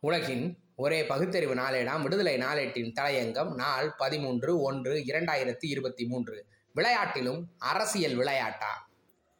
உலகின் ஒரே பகுத்தறிவு நாளேடாம் விடுதலை நாளேட்டின் தலையங்கம் நாள் பதிமூன்று ஒன்று இரண்டாயிரத்தி இருபத்தி மூன்று. விளையாட்டிலும் அரசியல் விளையாட்டா?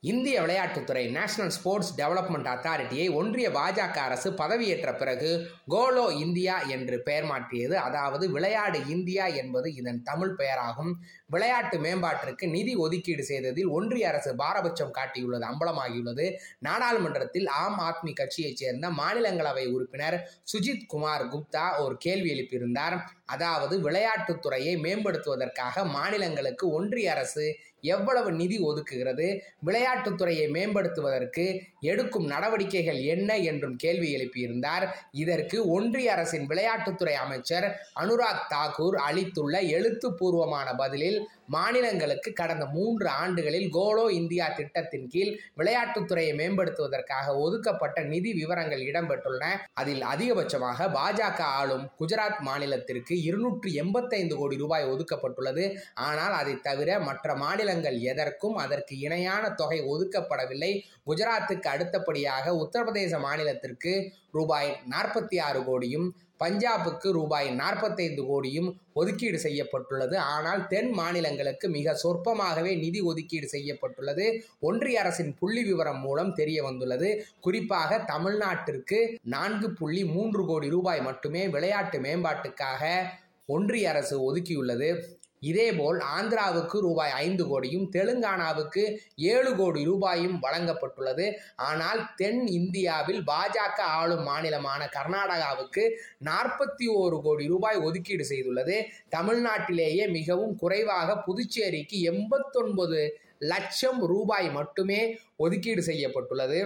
இந்திய விளையாட்டுத்துறை நேஷனல் ஸ்போர்ட்ஸ் டெவலப்மெண்ட் அத்தாரிட்டியை ஒன்றிய பாஜக அரசு பதவியேற்ற பிறகு கோலோ இந்தியா என்று பெயர் மாற்றியது. அதாவது விளையாடு இந்தியா என்பது இதன் தமிழ் பெயராகும். விளையாட்டு மேம்பாட்டிற்கு நிதி ஒதுக்கீடு செய்ததில் ஒன்றிய அரசு பாரபட்சம் காட்டியுள்ளது அம்பலமாகியுள்ளது. நாடாளுமன்றத்தில் ஆம் ஆத்மி கட்சியைச் சேர்ந்த மாநிலங்களவை உறுப்பினர் சுஜித் குமார் குப்தா ஒரு கேள்வி எழுப்பியிருந்தார். அதாவது விளையாட்டுத்துறையை மேம்படுத்துவதற்காக மாநிலங்களுக்கு ஒன்றிய அரசு எவ்வளவு நிதி ஒதுக்குகிறது? விளையாட்டுத்துறையை மேம்படுத்துவதற்கு எடுக்கும் நடவடிக்கைகள் என்ன என்றும் கேள்வி எழுப்பியிருந்தார். இதற்கு ஒன்றிய அரசின் விளையாட்டுத்துறை அமைச்சர் அனுராக் தாக்கூர் அளித்துள்ள எழுத்துப்பூர்வமான பதிலில் மாநிலங்களுக்கு கடந்த மூன்று ஆண்டுகளில் கோலோ இந்தியா திட்டத்தின் கீழ் விளையாட்டுத்துறையை மேம்படுத்துவதற்காக ஒதுக்கப்பட்ட நிதி விவரங்கள் இடம்பெற்றுள்ளன. அதில் அதிகபட்சமாக பாஜக ஆளும் குஜராத் மாநிலத்திற்கு இருநூற்றி எண்பத்தைந்து கோடி ரூபாய் ஒதுக்கப்பட்டுள்ளது. ஆனால் அதை தவிர மற்ற மாநிலங்கள் எதற்கும் அதற்கு இணையான தொகை ஒதுக்கப்படவில்லை. குஜராத்துக்கு அடுத்தபடியாக உத்தரப்பிரதேச மாநிலத்திற்கு ரூபாய் நாற்பத்தி ஆறு கோடியும் பஞ்சாபுக்கு ரூபாய் நாற்பத்தைந்து கோடியும் ஒதுக்கீடு செய்யப்பட்டுள்ளது. ஆனால் தென் மாநிலங்களுக்கு மிக சொற்பமாகவே நிதி ஒதுக்கீடு செய்யப்பட்டுள்ளது. ஒன்றிய அரசின் புள்ளி விவரம் மூலம் தெரிய வந்துள்ளது. குறிப்பாக தமிழ்நாட்டிற்கு நான்கு புள்ளி மூன்று கோடி ரூபாய் மட்டுமே விளையாட்டு மேம்பாட்டுக்காக ஒன்றிய அரசு ஒதுக்கியுள்ளது. இதேபோல் ஆந்திராவுக்கு ரூபாய் ஐந்து கோடியும் தெலுங்கானாவுக்கு ஏழு கோடி ரூபாயும் வழங்கப்பட்டுள்ளது. ஆனால் தென் இந்தியாவில் பாஜக ஆளும் மாநிலமான கர்நாடகாவுக்கு நாற்பத்தி ஓரு கோடி ரூபாய் ஒதுக்கீடு செய்துள்ளது. தமிழ்நாட்டிலேயே மிகவும் குறைவாக புதுச்சேரிக்கு எண்பத்தொன்பது லட்சம் ரூபாய் மட்டுமே ஒதுக்கீடு செய்யப்பட்டுள்ளது.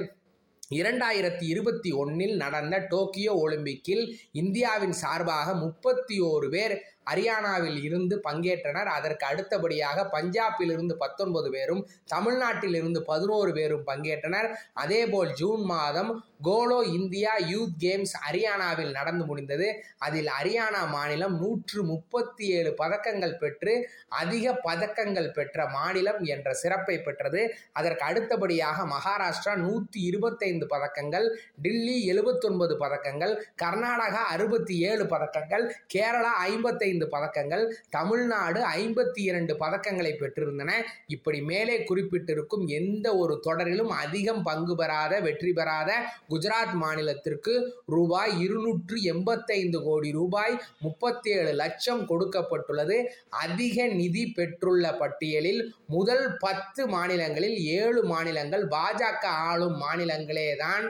இரண்டாயிரத்தி இருபத்தி ஒன்னில் நடந்த டோக்கியோ ஒலிம்பிக்கில் இந்தியாவின் சார்பாக முப்பத்தி ஓரு பேர் ஹரியானாவில் இருந்து பங்கேற்றனர். அதற்கு அடுத்தபடியாக பஞ்சாபில் இருந்து பத்தொன்பது பேரும் தமிழ்நாட்டில் இருந்து பதினோரு பேரும் பங்கேற்றனர். அதேபோல் ஜூன் மாதம் கோலோ இந்தியா யூத் கேம்ஸ் ஹரியானாவில் நடந்து முடிந்தது. அதில் ஹரியானா மாநிலம் நூற்று முப்பத்தி ஏழு பதக்கங்கள் பெற்று அதிக பதக்கங்கள் பெற்ற மாநிலம் என்ற சிறப்பை பெற்றது. அதற்கு அடுத்தபடியாக மகாராஷ்டிரா நூற்றி இருபத்தைந்து பதக்கங்கள் டில்லி எழுபத்தொன்பது பதக்கங்கள் கர்நாடகா அறுபத்தி ஏழு பதக்கங்கள் கேரளா ஐம்பத்தைந்து பதக்கங்கள் தமிழ்நாடு ஐம்பத்தி இரண்டு பதக்கங்களை பெற்றிருந்தன. இப்படி மேலே குறிப்பிட்டிருக்கும் எந்த ஒரு தொடரிலும் அதிகம் பங்கு பெறாத வெற்றி பெறாத குஜராத் மாநிலத்திற்கு ரூபாய் இருநூற்று எண்பத்தைந்து கோடி ரூபாய் முப்பத்தி ஏழு லட்சம் கொடுக்கப்பட்டுள்ளது. அதிக நிதி பெற்றுள்ள பட்டியலில் முதல் பத்து மாநிலங்களில் ஏழு மாநிலங்கள் பாஜக ஆளும் மாநிலங்களே தான்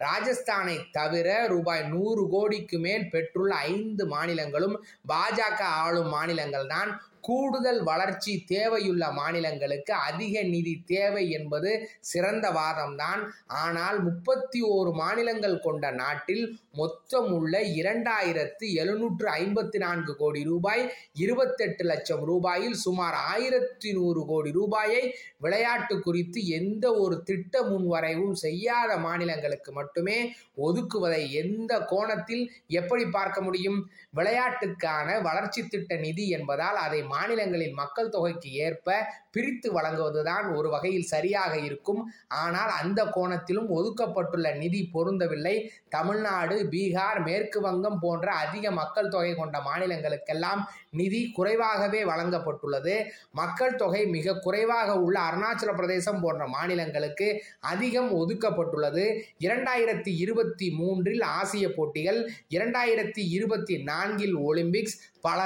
ராஜஸ்தானை தவிர ரூபாய் நூறு கோடிக்கு மேல் பெற்றுள்ள ஐந்து மாநிலங்களும் பாஜக ஆளும் மாநிலங்கள் தான் கூடுதல் வளர்ச்சி தேவையுள்ள மாநிலங்களுக்கு அதிக நிதி தேவை என்பது சிறந்த வாதம்தான். ஆனால் முப்பத்தி ஓரு மாநிலங்கள் கொண்ட நாட்டில் மொத்தம் உள்ள இரண்டாயிரத்து எழுநூற்று ஐம்பத்தி நான்கு கோடி ரூபாய் இருபத்தெட்டு லட்சம் ரூபாயில் சுமார் ஆயிரத்தி நூறு கோடி ரூபாயை விளையாட்டு குறித்து எந்த ஒரு திட்ட முன்வரைவும் செய்யாத மாநிலங்களுக்கு மட்டுமே ஒதுக்குவதை எந்த கோணத்தில் எப்படி பார்க்க முடியும்? விளையாட்டுக்கான வளர்ச்சி திட்ட நிதி என்பதால் அதை மாநிலங்களின் மக்கள் தொகைக்கு ஏற்ப பிரித்து வழங்குவதுதான் ஒரு வகையில் சரியாக இருக்கும். ஆனால் அந்த கோணத்திலும் ஒதுக்கப்பட்டுள்ள நிதி பொருந்தவில்லை. தமிழ்நாடு பீகார் மேற்கு வங்கம் போன்ற அதிக மக்கள் தொகை கொண்ட மாநிலங்களுக்கெல்லாம் நிதி குறைவாகவே வழங்கப்பட்டுள்ளது. மக்கள் தொகை மிக குறைவாக உள்ள அருணாச்சல பிரதேசம் போன்ற மாநிலங்களுக்கு அதிகம் ஒதுக்கப்பட்டுள்ளது. இரண்டாயிரத்தி இருபத்தி மூன்றில் ஆசிய போட்டிகள் இரண்டாயிரத்தி இருபத்தி நான்கில் ஒலிம்பிக்ஸ் பல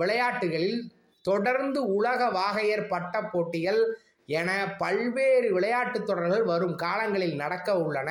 விளையாட்டுகளில் தொடர்ந்து உலக வாகையர் பட்ட போட்டிகள் என பல்வேறு விளையாட்டுத் தொடர்கள் வரும் காலங்களில் நடக்க உள்ளன.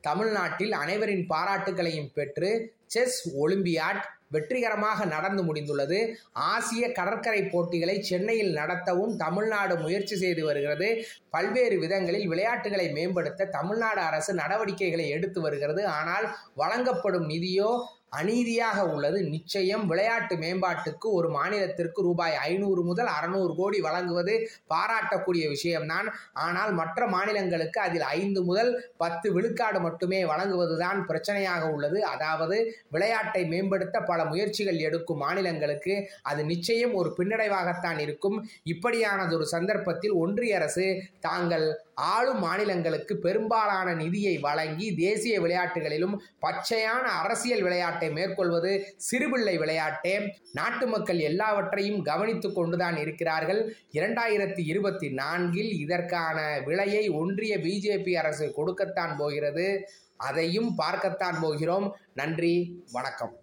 தமிழ்நாட்டில் அனைவரின் பாராட்டுகளையும் பெற்று செஸ் ஒலிம்பியாட் வெற்றிகரமாக நடந்து முடிந்துள்ளது. ஆசிய கடற்கரை போட்டிகளை சென்னையில் நடத்தவும் தமிழ்நாடு முயற்சி செய்து வருகிறது. பல்வேறு விதங்களில் விளையாட்டுகளை மேம்படுத்த தமிழ்நாடு அரசு நடவடிக்கைகளை எடுத்து வருகிறது. ஆனால் வழங்கப்படும் நிதியோ அநீதியாக உள்ளது. நிச்சயம் விளையாட்டு மேம்பாட்டுக்கு ஒரு மாநிலத்திற்கு ரூபாய் ஐநூறு முதல் அறநூறு கோடி வழங்குவது பாராட்டக்கூடிய விஷயம்தான். ஆனால் மற்ற மாநிலங்களுக்கு அதில் ஐந்து முதல் பத்து விழுக்காடு மட்டுமே வழங்குவதுதான் பிரச்சனையாக உள்ளது. அதாவது விளையாட்டை மேம்படுத்த பல முயற்சிகள் எடுக்கும் மாநிலங்களுக்கு அது நிச்சயம் ஒரு பின்னடைவாகத்தான் இருக்கும். இப்படியானதொரு சந்தர்ப்பத்தில் ஒன்றிய அரசு தாங்கள் ஆளும் மாநிலங்களுக்கு பெரும்பாலான நிதியை வழங்கி தேசிய விளையாட்டுகளிலும் பச்சையான அரசியல் விளையாட்டு விளையாட்டை மேற்கொள்வது சிறுபிள்ளை விளையாட்டே. நாட்டு மக்கள் எல்லாவற்றையும் கவனித்து கொண்டுதான் இருக்கிறார்கள். இரண்டாயிரத்தி இருபத்தி நான்கில் இதற்கான விலையை ஒன்றிய பிஜேபி அரசு கொடுக்கத்தான் போகிறது. அதையும் பார்க்கத்தான் போகிறோம். நன்றி வணக்கம்.